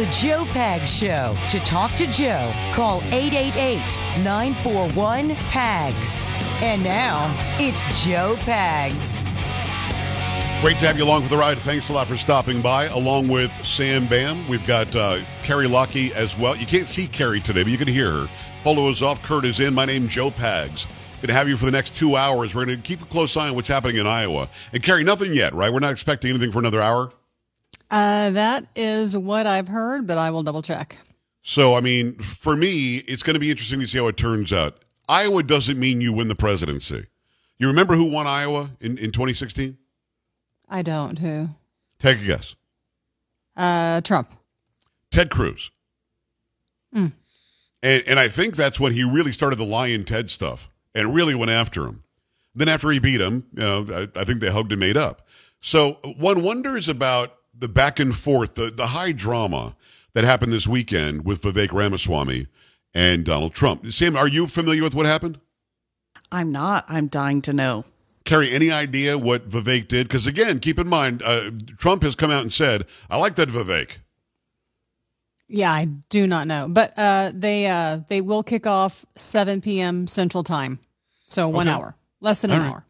The Joe Pag Show. To talk to Joe, call 888 941 PAGS. And now, it's Joe Pags. Great to have you along for the ride. Thanks a lot for stopping by, along with Sam Bam. We've got uh, Carrie Lockie as well. You can't see Carrie today, but you can hear her. Polo is off. Kurt is in. My name's Joe Pags. Going to have you for the next two hours. We're going to keep a close eye on what's happening in Iowa. And Carrie, nothing yet, right? We're not expecting anything for another hour. Uh, that is what I've heard, but I will double check. So, I mean, for me, it's going to be interesting to see how it turns out. Iowa doesn't mean you win the presidency. You remember who won Iowa in, in 2016? I don't. Who? Take a guess. Uh, Trump. Ted Cruz. And, and I think that's when he really started the Lyin' Ted stuff and really went after him. Then after he beat him, you know, I, I think they hugged and made up. So one wonders about the back and forth, the, the high drama that happened this weekend with Vivek Ramaswamy and Donald Trump. Sam, are you familiar with what happened? I'm not. I'm dying to know. Carrie, any idea what Vivek did? Because again, keep in mind, uh, Trump has come out and said, "I like that Vivek." Yeah, I do not know, but uh, they uh, they will kick off 7 p.m. Central Time, so one Okay. hour, less than All an right. hour.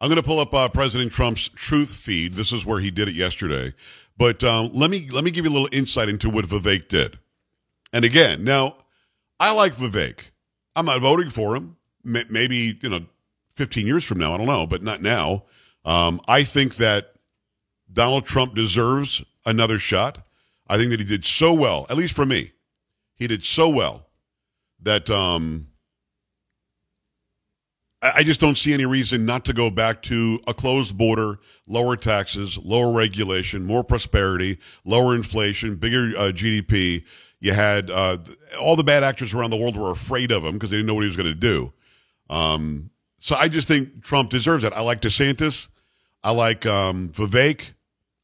I'm going to pull up uh, President Trump's truth feed. This is where he did it yesterday. But um, let me let me give you a little insight into what Vivek did. And again, now I like Vivek. I'm not voting for him. Maybe you know, 15 years from now, I don't know, but not now. Um, I think that Donald Trump deserves another shot. I think that he did so well, at least for me, he did so well that um, I just don't see any reason not to go back to a closed border, lower taxes, lower regulation, more prosperity, lower inflation, bigger uh, GDP. You had uh, all the bad actors around the world were afraid of him because they didn't know what he was going to do. Um, so I just think Trump deserves it. I like DeSantis. I like um, Vivek.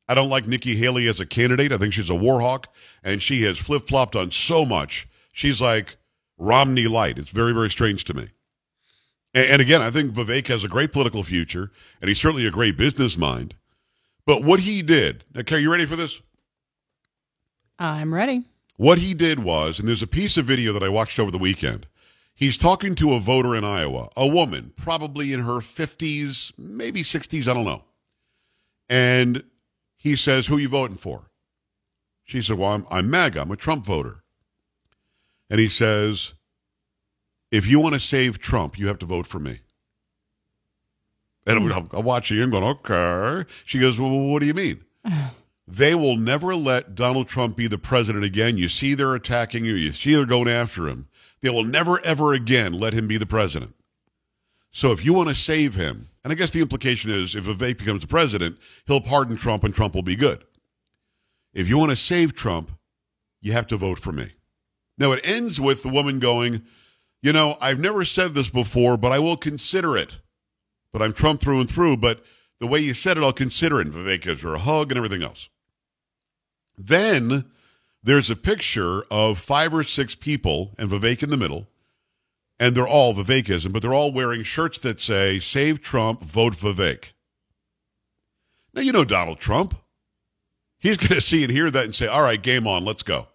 I don't like Nikki Haley as a candidate. I think she's a war hawk, and she has flip flopped on so much. She's like Romney light. It's very, very strange to me. And, again, I think Vivek has a great political future, and he's certainly a great business mind. But what he did, now, Carrie, you ready for this? I'm ready. What he did was, and there's a piece of video that I watched over the weekend. He's talking to a voter in Iowa, a woman, probably in her 50s, maybe 60s, I don't know. And he says, Who you voting for? She said, Well, I'm, I'm MAGA. I'm a Trump voter. And he says, If you want to save Trump, you have to vote for me. And I'm, I'm watching and going, Okay. She goes, Well, what do you mean? they will never let Donald Trump be the president again. You see they're attacking you. You see they're going after him. They will never, ever again let him be the president. So if you want to save him, and I guess the implication is if Vivek becomes the president, he'll pardon Trump and Trump will be good. If you want to save Trump, you have to vote for me. Now it ends with the woman going, you know, I've never said this before, but I will consider it. But I'm Trump through and through, but the way you said it, I'll consider it. And Vivek gives her a hug and everything else. Then there's a picture of five or six people and Vivek in the middle, and they're all Vivekism, but they're all wearing shirts that say "Save Trump, vote Vivek." Now you know Donald Trump. He's going to see and hear that and say, "All right, game on, let's go."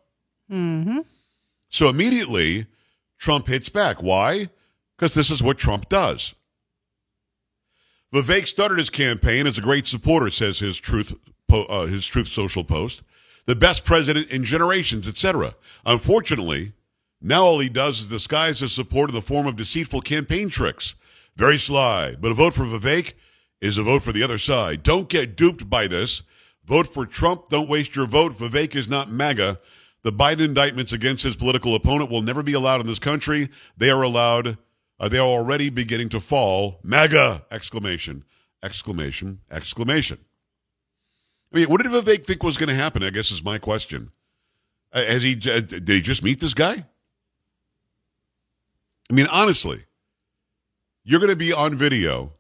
Mm-hmm. So immediately, Trump hits back. Why? Because this is what Trump does. Vivek started his campaign as a great supporter, says his truth uh, his truth social post, the best president in generations, etc. Unfortunately, now all he does is disguise his support in the form of deceitful campaign tricks. Very sly, but a vote for Vivek is a vote for the other side. Don't get duped by this. Vote for Trump. Don't waste your vote. Vivek is not MAGA. The Biden indictments against his political opponent will never be allowed in this country. They are allowed. Uh, they are already beginning to fall. MAGA! Exclamation! Exclamation! Exclamation! I mean, what did Vivek think was going to happen? I guess is my question. Uh, has he? Uh, did he just meet this guy? I mean, honestly, you're going to be on video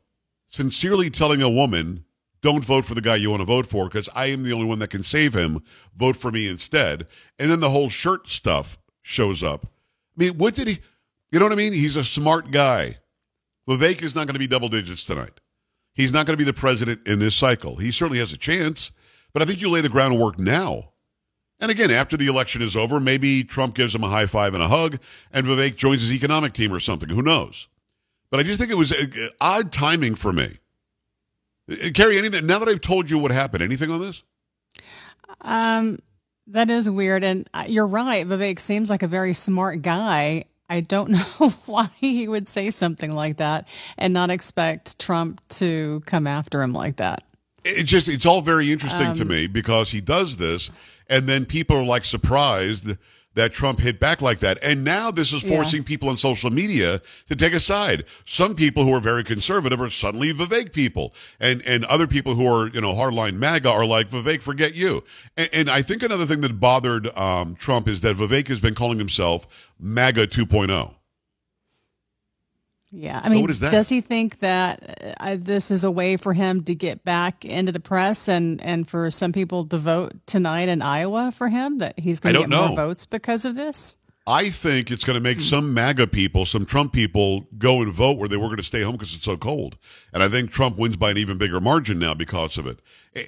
sincerely telling a woman, don't vote for the guy you want to vote for because I am the only one that can save him. Vote for me instead. And then the whole shirt stuff shows up. I mean, what did he, you know what I mean? He's a smart guy. Vivek is not going to be double digits tonight. He's not going to be the president in this cycle. He certainly has a chance, but I think you lay the groundwork now. And again, after the election is over, maybe Trump gives him a high five and a hug, and Vivek joins his economic team or something. Who knows? But I just think it was uh, odd timing for me. Uh, Carrie, anything? Now that I've told you what happened, anything on this? Um, that is weird, and uh, you're right. Vivek seems like a very smart guy. I don't know why he would say something like that and not expect Trump to come after him like that. It just it's all very interesting um, to me because he does this, and then people are like surprised that Trump hit back like that. And now this is forcing yeah. people on social media to take a side. Some people who are very conservative are suddenly Vivek people. And and other people who are, you know, hardline MAGA are like, Vivek, forget you. And, and I think another thing that bothered um, Trump is that Vivek has been calling himself MAGA 2.0. Yeah, I mean, does he think that uh, this is a way for him to get back into the press and and for some people to vote tonight in Iowa for him that he's going to get know. more votes because of this? I think it's going to make hmm. some MAGA people, some Trump people, go and vote where they were going to stay home because it's so cold. And I think Trump wins by an even bigger margin now because of it.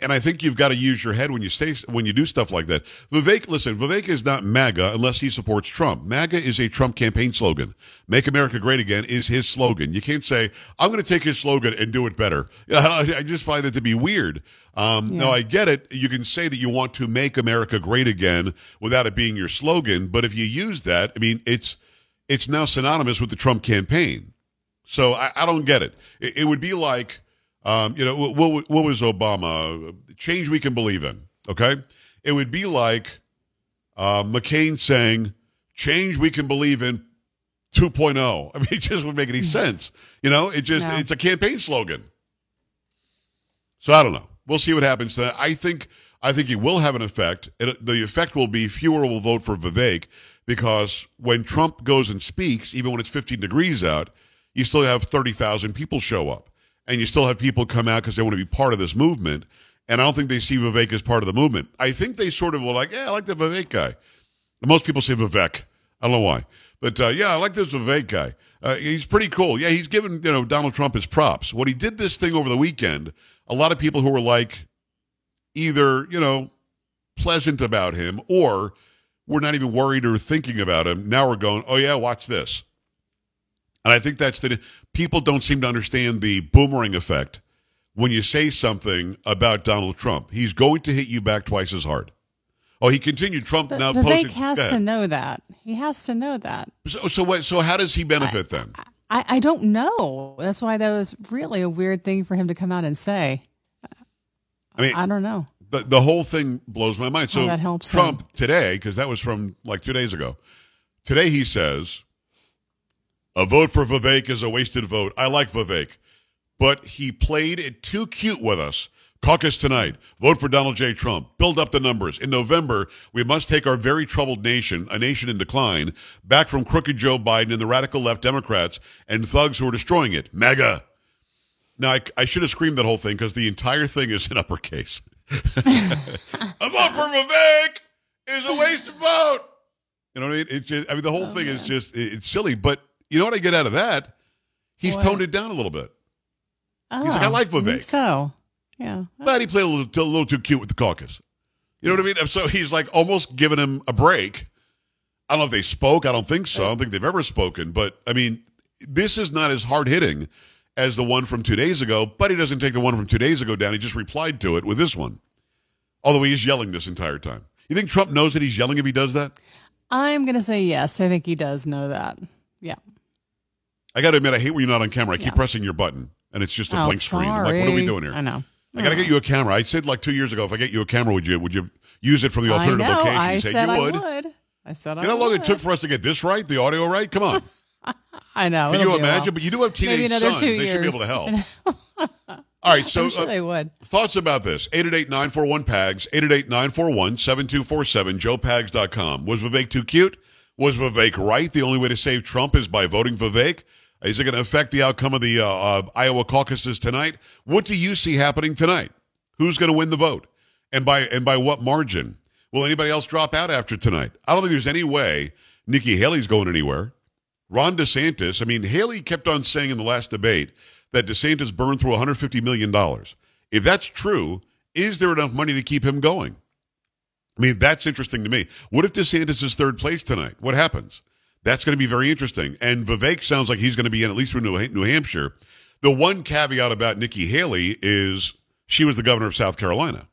And I think you've got to use your head when you stay when you do stuff like that. Vivek, listen, Vivek is not MAGA unless he supports Trump. MAGA is a Trump campaign slogan. Make America Great Again is his slogan. You can't say I'm going to take his slogan and do it better. I just find that to be weird. Um, yeah. Now, I get it. You can say that you want to make America great again without it being your slogan, but if you use that, I mean, it's it's now synonymous with the Trump campaign. So I, I don't get it. it. it. would be like, um, you know, what, what was Obama? Change we can believe in. Okay, it would be like uh, McCain saying, "Change we can believe in." 2.0. I mean, it just wouldn't make any sense. You know, it just, no. it's a campaign slogan. So I don't know. We'll see what happens. I think I think it will have an effect. It, the effect will be fewer will vote for Vivek because when Trump goes and speaks, even when it's 15 degrees out, you still have 30,000 people show up, and you still have people come out because they want to be part of this movement. And I don't think they see Vivek as part of the movement. I think they sort of were like, yeah, I like the Vivek guy. Most people say Vivek. I don't know why, but uh, yeah, I like this Vivek guy. Uh, he's pretty cool. Yeah, he's given you know Donald Trump his props. What he did this thing over the weekend a lot of people who were like either, you know, pleasant about him or we're not even worried or thinking about him. Now we're going, oh, yeah, watch this. And I think that's the people don't seem to understand the boomerang effect when you say something about Donald Trump. He's going to hit you back twice as hard. Oh, he continued. Trump but now. Vivek has to know that. He has to know that. So, so what? So, how does he benefit I, then? I, I don't know. That's why that was really a weird thing for him to come out and say. I mean, I don't know. The, the whole thing blows my mind. So oh, that helps Trump him. today, because that was from like two days ago. Today he says, a vote for Vivek is a wasted vote. I like Vivek, but he played it too cute with us. Caucus tonight. Vote for Donald J. Trump. Build up the numbers. In November, we must take our very troubled nation, a nation in decline, back from crooked Joe Biden and the radical left Democrats and thugs who are destroying it. MAGA. Now, I, I should have screamed that whole thing because the entire thing is in uppercase. a vote for Vivek is a wasted vote. You know what I mean? It's just, I mean, the whole oh, thing man. is just, it's silly. But you know what I get out of that? He's what? toned it down a little bit. Oh, He's like, oh, I like Vivek. I so. Yeah. But he played a little, a little too cute with the caucus. You know what I mean? So he's like almost giving him a break. I don't know if they spoke. I don't think so. I don't think they've ever spoken. But I mean, this is not as hard hitting as the one from two days ago, but he doesn't take the one from two days ago down. He just replied to it with this one. Although he is yelling this entire time. You think Trump knows that he's yelling if he does that? I'm going to say yes. I think he does know that. Yeah. I got to admit, I hate when you're not on camera. I keep yeah. pressing your button and it's just a oh, blank screen. I'm like, what are we doing here? I know. I got to get you a camera. I said like two years ago, if I get you a camera, would you would you use it from the alternative I know. location? I you said, you I would. would. I said you I know how long would. it took for us to get this right, the audio right? Come on. I know. Can you imagine? But you do have teenage sons. They years. should be able to help. All right, so sure uh, they would. Thoughts about this? 888-941-PAGS, 888-941-7247, joepags.com. Was Vivek too cute? Was Vivek right? The only way to save Trump is by voting Vivek? Is it going to affect the outcome of the uh, uh, Iowa caucuses tonight? What do you see happening tonight? Who's going to win the vote? And by and by what margin? Will anybody else drop out after tonight? I don't think there's any way Nikki Haley's going anywhere. Ron DeSantis, I mean, Haley kept on saying in the last debate that DeSantis burned through $150 million. If that's true, is there enough money to keep him going? I mean, that's interesting to me. What if DeSantis is third place tonight? What happens? That's going to be very interesting. And Vivek sounds like he's going to be in at least for New, New Hampshire. The one caveat about Nikki Haley is she was the governor of South Carolina.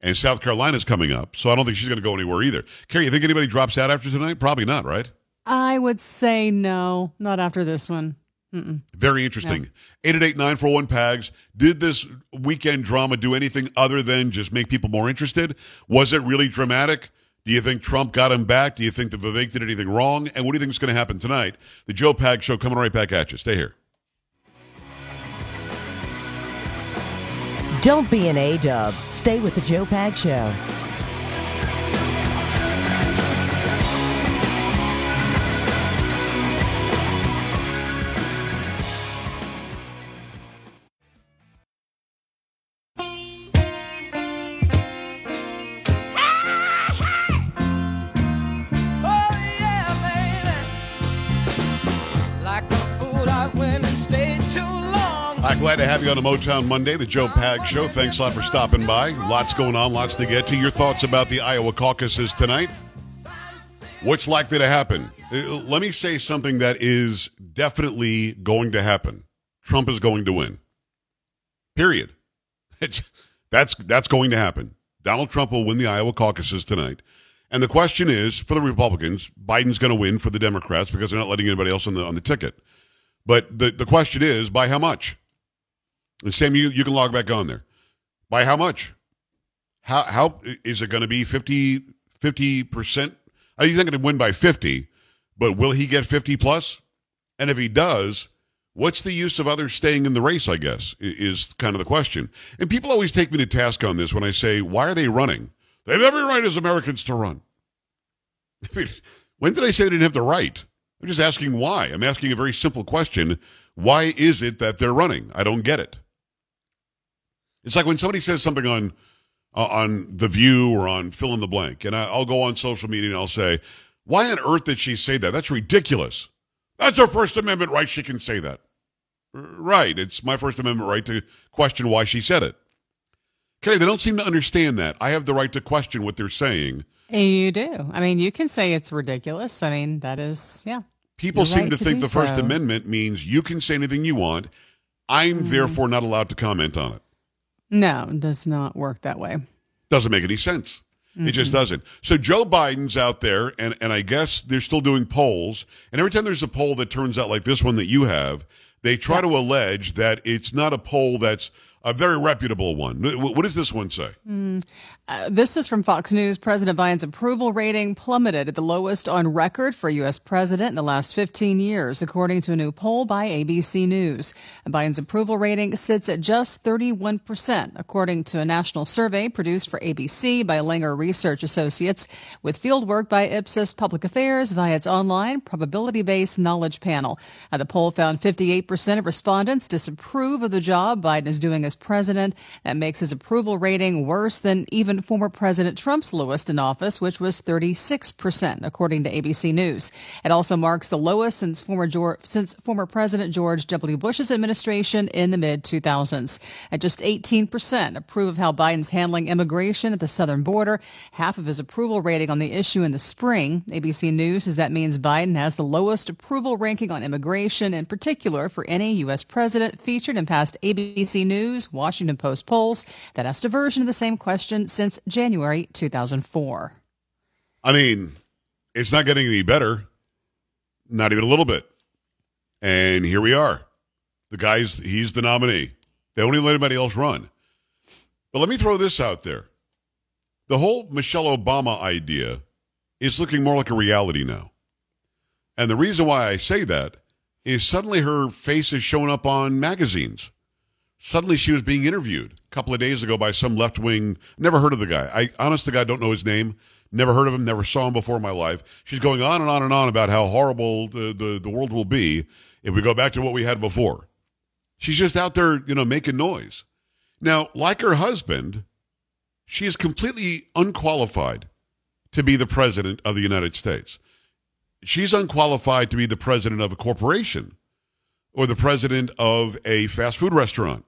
And South Carolina's coming up, so I don't think she's going to go anywhere either. Carrie, you think anybody drops out after tonight? Probably not, right? I would say no, not after this one. Mm-mm. Very interesting. Eight eight eight nine four one Pags. Did this weekend drama do anything other than just make people more interested? Was it really dramatic? Do you think Trump got him back? Do you think that Vivek did anything wrong? And what do you think is going to happen tonight? The Joe Pag Show coming right back at you. Stay here. Don't be an A dub. Stay with the Joe Pag Show. I'm glad to have you on a Motown Monday, the Joe Pag Show. Thanks a lot for stopping by. Lots going on, lots to get to. Your thoughts about the Iowa caucuses tonight? What's likely to happen? Uh, Let me say something that is definitely going to happen. Trump is going to win. Period. It's, that's that's going to happen. Donald Trump will win the Iowa caucuses tonight. And the question is, for the Republicans, Biden's going to win for the Democrats because they're not letting anybody else on the on the ticket. But the, the question is, by how much? Sam, you, you can log back on there. By how much? How how is it going to be 50 percent? He's not going to win by fifty, but will he get fifty plus? And if he does, what's the use of others staying in the race? I guess is kind of the question. And people always take me to task on this when I say, "Why are they running?" They have every right as Americans to run. When did I say they didn't have the right? I'm just asking why. I'm asking a very simple question. Why is it that they're running? I don't get it. It's like when somebody says something on uh, on the View or on fill in the blank, and I, I'll go on social media and I'll say, "Why on earth did she say that? That's ridiculous. That's her First Amendment right. She can say that. Right? It's my First Amendment right to question why she said it. Okay, they don't seem to understand that. I have the right to question what they're saying. You do. I mean, you can say it's ridiculous. I mean, that is, yeah. People seem right to to think the First so. Amendment means you can say anything you want. I'm Mm-hmm. therefore not allowed to comment on it. No, it does not work that way. Doesn't make any sense. It just doesn't. So Joe Biden's out there, and, and I guess they're still doing polls. And every time there's a poll that turns out like this one that you have, they try to allege that it's not a poll that's a very reputable one. Wh- What does this one say? Mm. Uh, this is from Fox News. President Biden's approval rating plummeted at the lowest on record for U.S. president in the last 15 years, according to a new poll by ABC News. Biden's approval rating sits at just 31%, according to a national survey produced for ABC by Langer Research Associates, with fieldwork by Ipsos Public Affairs via its online probability based knowledge panel. Uh, the poll found 58% of respondents disapprove of the job Biden is doing as president. That makes his approval rating worse than even former President Trump's lowest in office, which was 36%, according to ABC News. It also marks the lowest since former George, since former President George W. Bush's administration in the mid 2000s. At just 18% approve of how Biden's handling immigration at the southern border, half of his approval rating on the issue in the spring. ABC News says that means Biden has the lowest approval ranking on immigration, in particular for any U.S. president, featured in past ABC News, Washington Post polls that asked a version of the same question since January 2004. I mean, it's not getting any better, not even a little bit. And here we are. The guy's, he's the nominee. They won't even let anybody else run. But let me throw this out there. The whole Michelle Obama idea is looking more like a reality now. And the reason why I say that is suddenly her face is showing up on magazines. Suddenly she was being interviewed a couple of days ago by some left wing. Never heard of the guy. I honest to God don't know his name. Never heard of him. Never saw him before in my life. She's going on and on and on about how horrible the, the, the world will be if we go back to what we had before. She's just out there, you know, making noise. Now, like her husband, she is completely unqualified to be the president of the United States. She's unqualified to be the president of a corporation or the president of a fast food restaurant.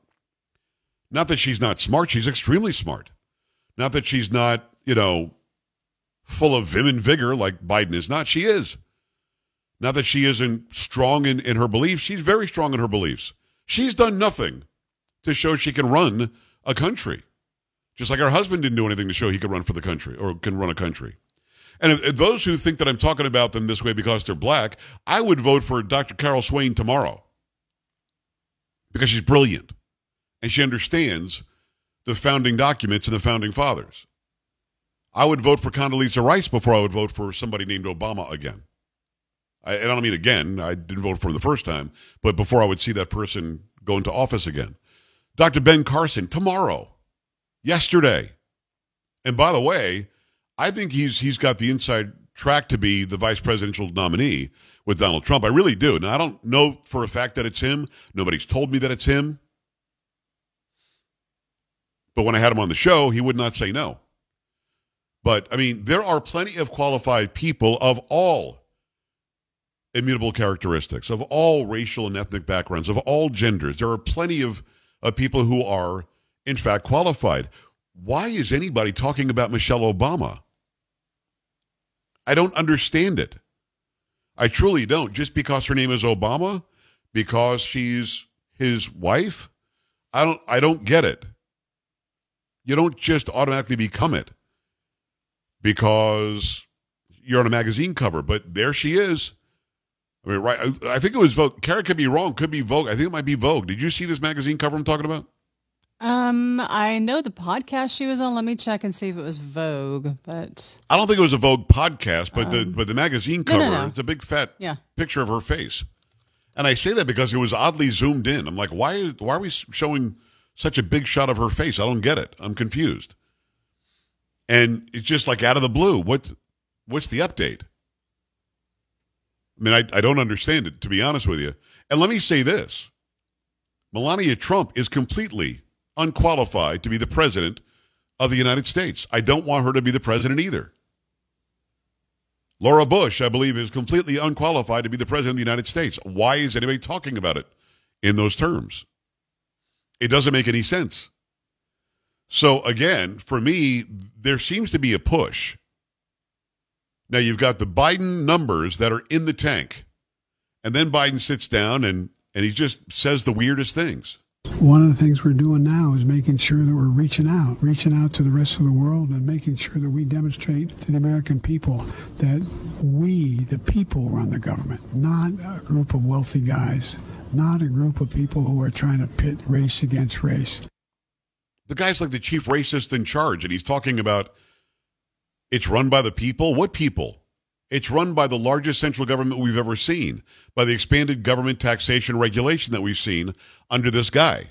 Not that she's not smart, she's extremely smart. Not that she's not, you know, full of vim and vigor like Biden is not. She is. Not that she isn't strong in, in her beliefs. She's very strong in her beliefs. She's done nothing to show she can run a country. Just like her husband didn't do anything to show he could run for the country or can run a country. And if, if those who think that I'm talking about them this way because they're black, I would vote for Dr. Carol Swain tomorrow because she's brilliant and she understands the founding documents and the founding fathers. I would vote for Condoleezza Rice before I would vote for somebody named Obama again. I, I don't mean again. I didn't vote for him the first time, but before I would see that person go into office again. Dr. Ben Carson tomorrow, yesterday. And by the way, I think he's he's got the inside track to be the vice presidential nominee with Donald Trump. I really do. Now I don't know for a fact that it's him. Nobody's told me that it's him. But when I had him on the show, he would not say no. But I mean, there are plenty of qualified people of all immutable characteristics, of all racial and ethnic backgrounds, of all genders. There are plenty of, of people who are, in fact, qualified. Why is anybody talking about Michelle Obama? I don't understand it. I truly don't. Just because her name is Obama, because she's his wife, I don't I don't get it. You don't just automatically become it because you're on a magazine cover, but there she is. I mean, right? I, I think it was Vogue. Kara could be wrong. Could be Vogue. I think it might be Vogue. Did you see this magazine cover I'm talking about? Um, I know the podcast she was on. Let me check and see if it was Vogue, but I don't think it was a Vogue podcast, but the but the magazine cover, no, no, no. it's a big fat Yeah. picture of her face. And I say that because it was oddly zoomed in. I'm like, why is why are we showing such a big shot of her face? I don't get it. I'm confused. And it's just like out of the blue. What what's the update? I mean, I, I don't understand it, to be honest with you. And let me say this Melania Trump is completely unqualified to be the president of the United States. I don't want her to be the president either. Laura Bush, I believe, is completely unqualified to be the president of the United States. Why is anybody talking about it in those terms? It doesn't make any sense. So, again, for me, there seems to be a push. Now, you've got the Biden numbers that are in the tank. And then Biden sits down and, and he just says the weirdest things. One of the things we're doing now is making sure that we're reaching out, reaching out to the rest of the world and making sure that we demonstrate to the American people that we, the people, run the government, not a group of wealthy guys, not a group of people who are trying to pit race against race. The guy's like the chief racist in charge, and he's talking about it's run by the people. What people? It's run by the largest central government we've ever seen, by the expanded government taxation regulation that we've seen under this guy.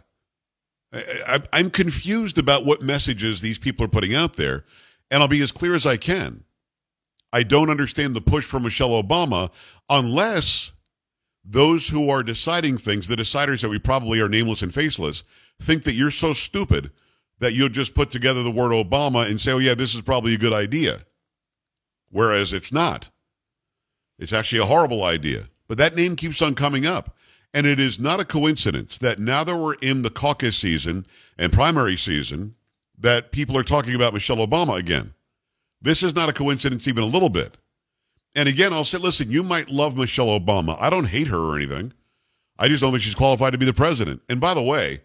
I, I'm confused about what messages these people are putting out there, and I'll be as clear as I can. I don't understand the push for Michelle Obama unless those who are deciding things, the deciders that we probably are nameless and faceless, think that you're so stupid that you'll just put together the word Obama and say, oh, yeah, this is probably a good idea. Whereas it's not. It's actually a horrible idea. But that name keeps on coming up. And it is not a coincidence that now that we're in the caucus season and primary season, that people are talking about Michelle Obama again. This is not a coincidence even a little bit. And again, I'll say, listen, you might love Michelle Obama. I don't hate her or anything. I just don't think she's qualified to be the president. And by the way,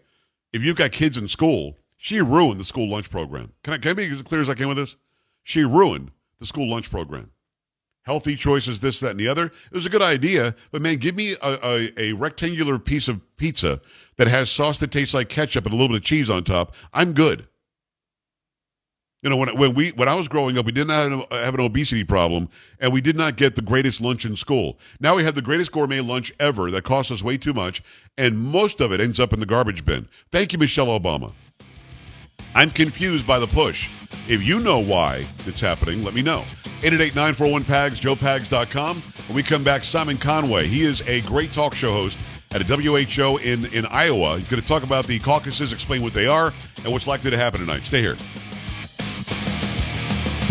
if you've got kids in school, she ruined the school lunch program. Can I, can I be as clear as I can with this? She ruined the school lunch program. Healthy choices, this, that, and the other. It was a good idea, but man, give me a, a, a rectangular piece of pizza that has sauce that tastes like ketchup and a little bit of cheese on top. I'm good. You know, when when we when I was growing up, we did not have, uh, have an obesity problem, and we did not get the greatest lunch in school. Now we have the greatest gourmet lunch ever that costs us way too much, and most of it ends up in the garbage bin. Thank you, Michelle Obama. I'm confused by the push. If you know why it's happening, let me know. 888-941-PAGS, joepags.com. When we come back, Simon Conway. He is a great talk show host at a WHO in, in Iowa. He's going to talk about the caucuses, explain what they are, and what's likely to happen tonight. Stay here.